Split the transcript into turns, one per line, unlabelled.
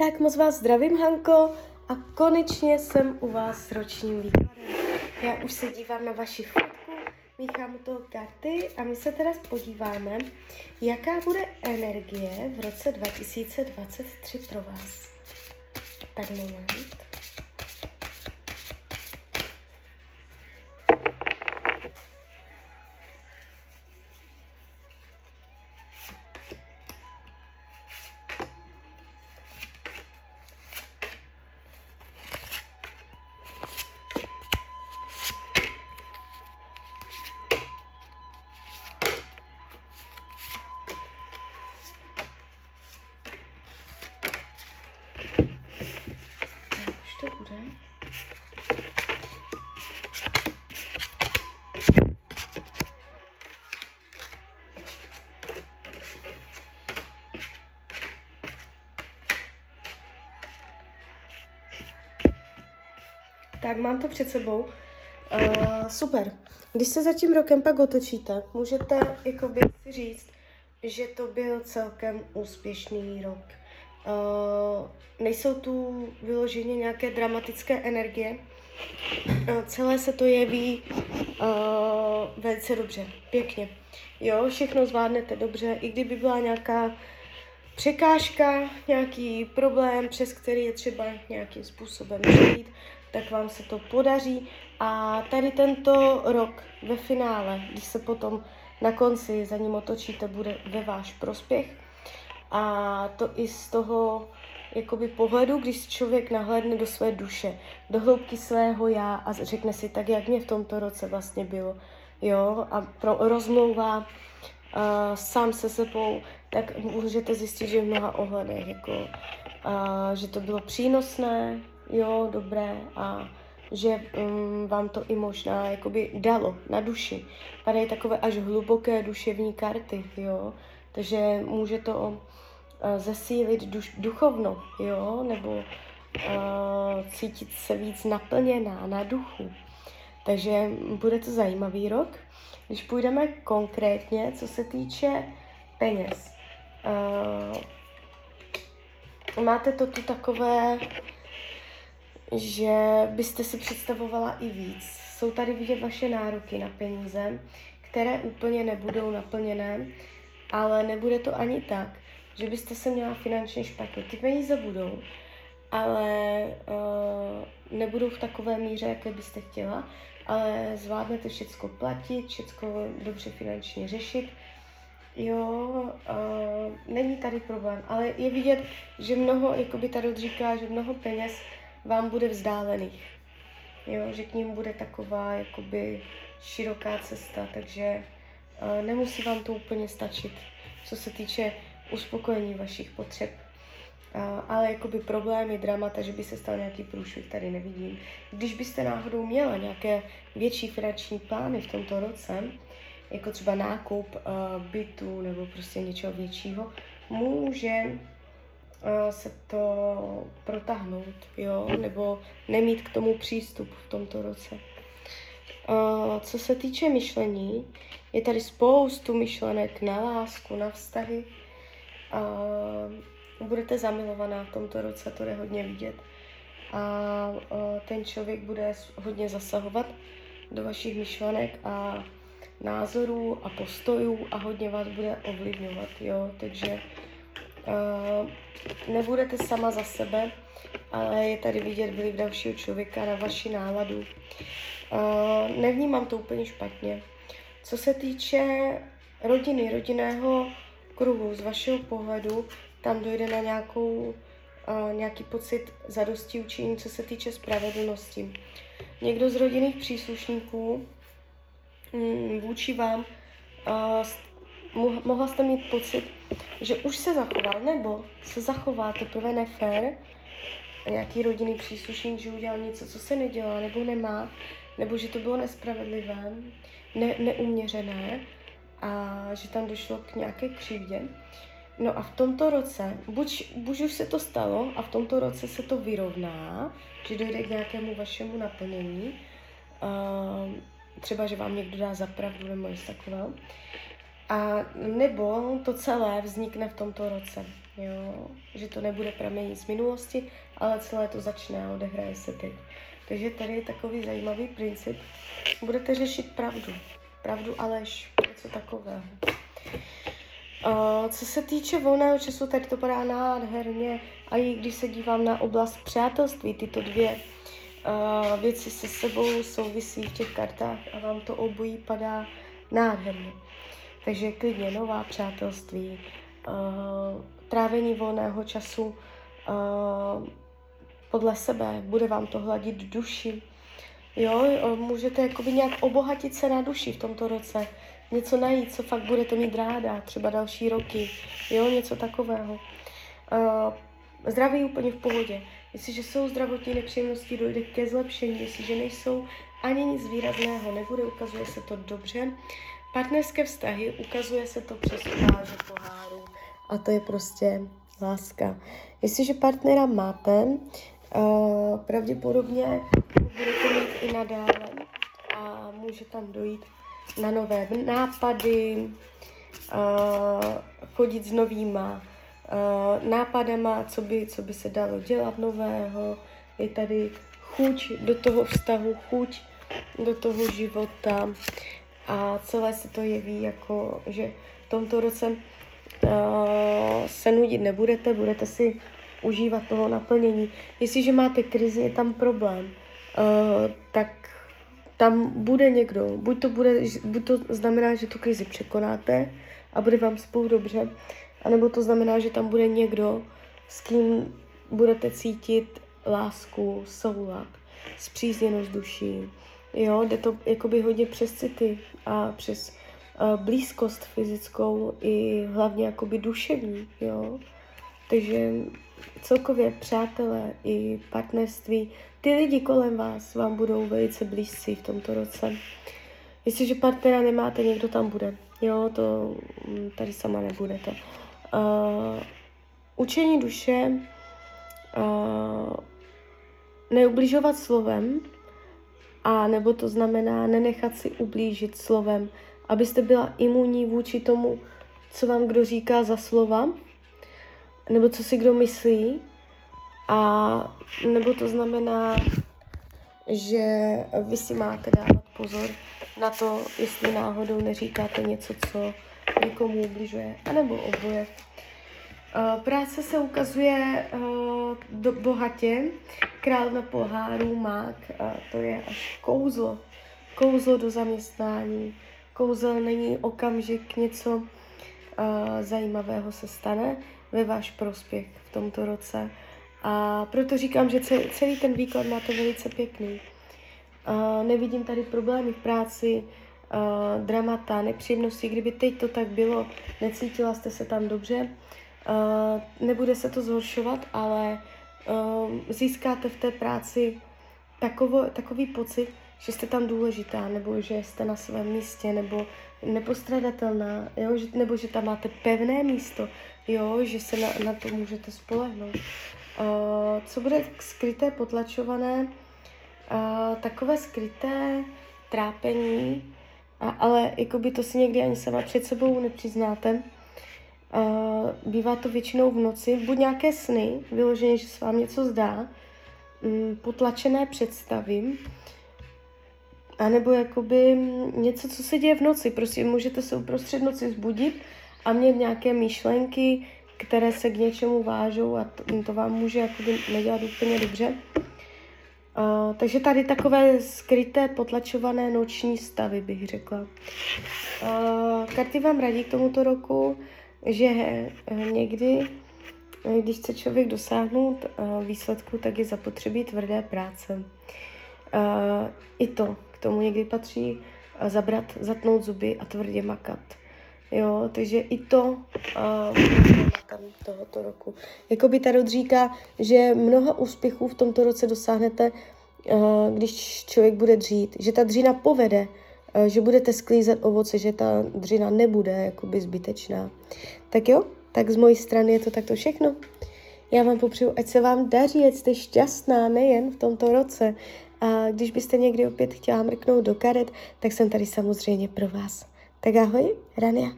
Tak moc vás zdravím, Hanko, a konečně jsem u vás s ročním výkladem. Já už se dívám na vaši fotku, míchám to karty a my se teda podíváme, jaká bude energie v roce 2023 pro vás. Tak moment. Tak mám to před sebou. Uh, super. Když se za tím rokem pak otočíte, můžete jakoby si říct, že to byl celkem úspěšný rok. Uh, nejsou tu vyloženě nějaké dramatické energie. Uh, celé se to jeví uh, velice dobře, pěkně. Jo, všechno zvládnete dobře, i kdyby byla nějaká překážka, nějaký problém, přes který je třeba nějakým způsobem přijít, tak vám se to podaří. A tady tento rok ve finále, když se potom na konci za ním otočíte, bude ve váš prospěch. A to i z toho jakoby pohledu, když člověk nahlédne do své duše, do hloubky svého já a řekne si tak, jak mě v tomto roce vlastně bylo, jo, a pro, rozmlouvá uh, sám se sebou, tak můžete zjistit, že v mnoha ohledech, jako, uh, že to bylo přínosné, jo, dobré a že um, vám to i možná jakoby dalo na duši. Tady je takové až hluboké duševní karty, jo, takže může to uh, zesílit duš, duchovno, jo, nebo uh, cítit se víc naplněná na duchu. Takže bude to zajímavý rok. Když půjdeme konkrétně, co se týče peněz. Uh, máte to tu takové že byste si představovala i víc. Jsou tady vidět vaše nároky na peníze, které úplně nebudou naplněné, ale nebude to ani tak, že byste se měla finančně špatně. Ty peníze budou, ale uh, nebudou v takové míře, jaké byste chtěla, ale zvládnete všechno platit, všechno dobře finančně řešit. Jo, uh, není tady problém, ale je vidět, že mnoho, jako by tady říká, že mnoho peněz vám bude vzdálených. Jo, že k ním bude taková jakoby široká cesta, takže uh, nemusí vám to úplně stačit, co se týče uspokojení vašich potřeb. Uh, ale jakoby problémy, dramata, že by se stal nějaký průšvih, tady nevidím. Když byste náhodou měla nějaké větší finanční plány v tomto roce, jako třeba nákup uh, bytu nebo prostě něčeho většího, může se to protáhnout, jo, nebo nemít k tomu přístup v tomto roce. Co se týče myšlení, je tady spoustu myšlenek na lásku, na vztahy. Budete zamilovaná v tomto roce, to je hodně vidět. A ten člověk bude hodně zasahovat do vašich myšlenek a názorů a postojů a hodně vás bude ovlivňovat, jo, takže Uh, nebudete sama za sebe, ale je tady vidět vliv dalšího člověka na vaši náladu. Uh, nevnímám to úplně špatně. Co se týče rodiny, rodinného kruhu, z vašeho pohledu, tam dojde na nějakou, uh, nějaký pocit zadosti učení, co se týče spravedlnosti. Někdo z rodinných příslušníků vůči vám mohla jste mít pocit, že už se zachoval, nebo se zachová teprve nefér, nějaký rodinný příslušník, že udělal něco, co se nedělá, nebo nemá, nebo že to bylo nespravedlivé, ne, neuměřené a že tam došlo k nějaké křivdě. No a v tomto roce, buď, buď už se to stalo a v tomto roce se to vyrovná, že dojde k nějakému vašemu naplnění, uh, třeba, že vám někdo dá zapravdu nebo něco takového, a nebo to celé vznikne v tomto roce. Jo? Že to nebude pramení z minulosti, ale celé to začne a odehraje se teď. Takže tady je takový zajímavý princip. Budete řešit pravdu. Pravdu a lež. Něco takového. Uh, co se týče volného času, tak to padá nádherně. A i když se dívám na oblast přátelství, tyto dvě uh, věci se sebou souvisí v těch kartách a vám to obojí padá nádherně. Takže klidně nová přátelství, uh, trávení volného času uh, podle sebe, bude vám to hladit duši. Jo, můžete jakoby nějak obohatit se na duši v tomto roce. Něco najít, co fakt budete mít ráda, třeba další roky. Jo, něco takového. Uh, zdraví úplně v pohodě. Jestliže jsou zdravotní nepříjemnosti, dojde ke zlepšení. Jestliže nejsou ani nic výrazného, nebude, ukazuje se to dobře. Partnerské vztahy, ukazuje se to přes páže poháru. A to je prostě láska. Jestliže partnera máte, uh, pravděpodobně budete mít i nadále a může tam dojít na nové nápady, uh, chodit s novýma nápadama, co by, co by se dalo dělat nového. Je tady chuť do toho vztahu, chuť do toho života a celé se to jeví jako, že v tomto roce uh, se nudit nebudete, budete si užívat toho naplnění. Jestliže máte krizi, je tam problém, uh, tak tam bude někdo, buď to, bude, buď to znamená, že tu krizi překonáte a bude vám spolu dobře, anebo to znamená, že tam bude někdo, s kým budete cítit lásku, soulad, zpřízněnost duší. Jo, jde to jakoby hodně přes city a přes uh, blízkost fyzickou i hlavně jakoby duševní, jo. Takže celkově přátelé i partnerství, ty lidi kolem vás vám budou velice blízcí v tomto roce. Jestliže partnera nemáte, někdo tam bude. Jo, to mm, tady sama nebudete. Uh, učení duše, uh, neubližovat slovem, a nebo to znamená nenechat si ublížit slovem, abyste byla imunní vůči tomu, co vám kdo říká za slova, nebo co si kdo myslí, a nebo to znamená, že vy si máte dávat pozor na to, jestli náhodou neříkáte něco, co někomu ubližuje, anebo oboje. Uh, práce se ukazuje uh, do, bohatě. Král na poháru mák, uh, to je až kouzlo. Kouzlo do zaměstnání. Kouzel není okamžik, něco uh, zajímavého se stane ve váš prospěch v tomto roce. A proto říkám, že celý ten výklad máte velice pěkný. Nevidím tady problémy v práci, uh, dramata, nepříjemnosti. Kdyby teď to tak bylo, necítila jste se tam dobře, uh, nebude se to zhoršovat, ale uh, získáte v té práci takovo, takový pocit, že jste tam důležitá, nebo že jste na svém místě, nebo nepostradatelná, jo? Že, nebo že tam máte pevné místo, jo? že se na, na to můžete spolehnout. Uh, co bude skryté, potlačované, uh, takové skryté trápení, a, ale jakoby to si někdy ani sama před sebou nepřiznáte. Uh, bývá to většinou v noci, buď nějaké sny, vyloženě, že se vám něco zdá, um, potlačené představy, anebo jakoby něco, co se děje v noci. Prostě můžete se uprostřed noci zbudit a mít nějaké myšlenky, které se k něčemu vážou a to, to vám může jakoby nedělat úplně dobře. Takže tady takové skryté, potlačované noční stavy, bych řekla. Uh, karty vám radí k tomuto roku, že uh, někdy, uh, když chce člověk dosáhnout uh, výsledku, tak je zapotřebí tvrdé práce. Uh, I to k tomu někdy patří uh, zabrat, zatnout zuby a tvrdě makat. Jo, takže i to uh, tam tohoto roku. Jakoby Tarot říká, že mnoha úspěchů v tomto roce dosáhnete, uh, když člověk bude dřít. Že ta dřina povede, uh, že budete sklízet ovoce, že ta dřina nebude jakoby zbytečná. Tak jo, tak z mojí strany je to takto všechno. Já vám popřeju, ať se vám daří, ať jste šťastná nejen v tomto roce. A když byste někdy opět chtěla mrknout do karet, tak jsem tady samozřejmě pro vás. Te ga hoi, Rania.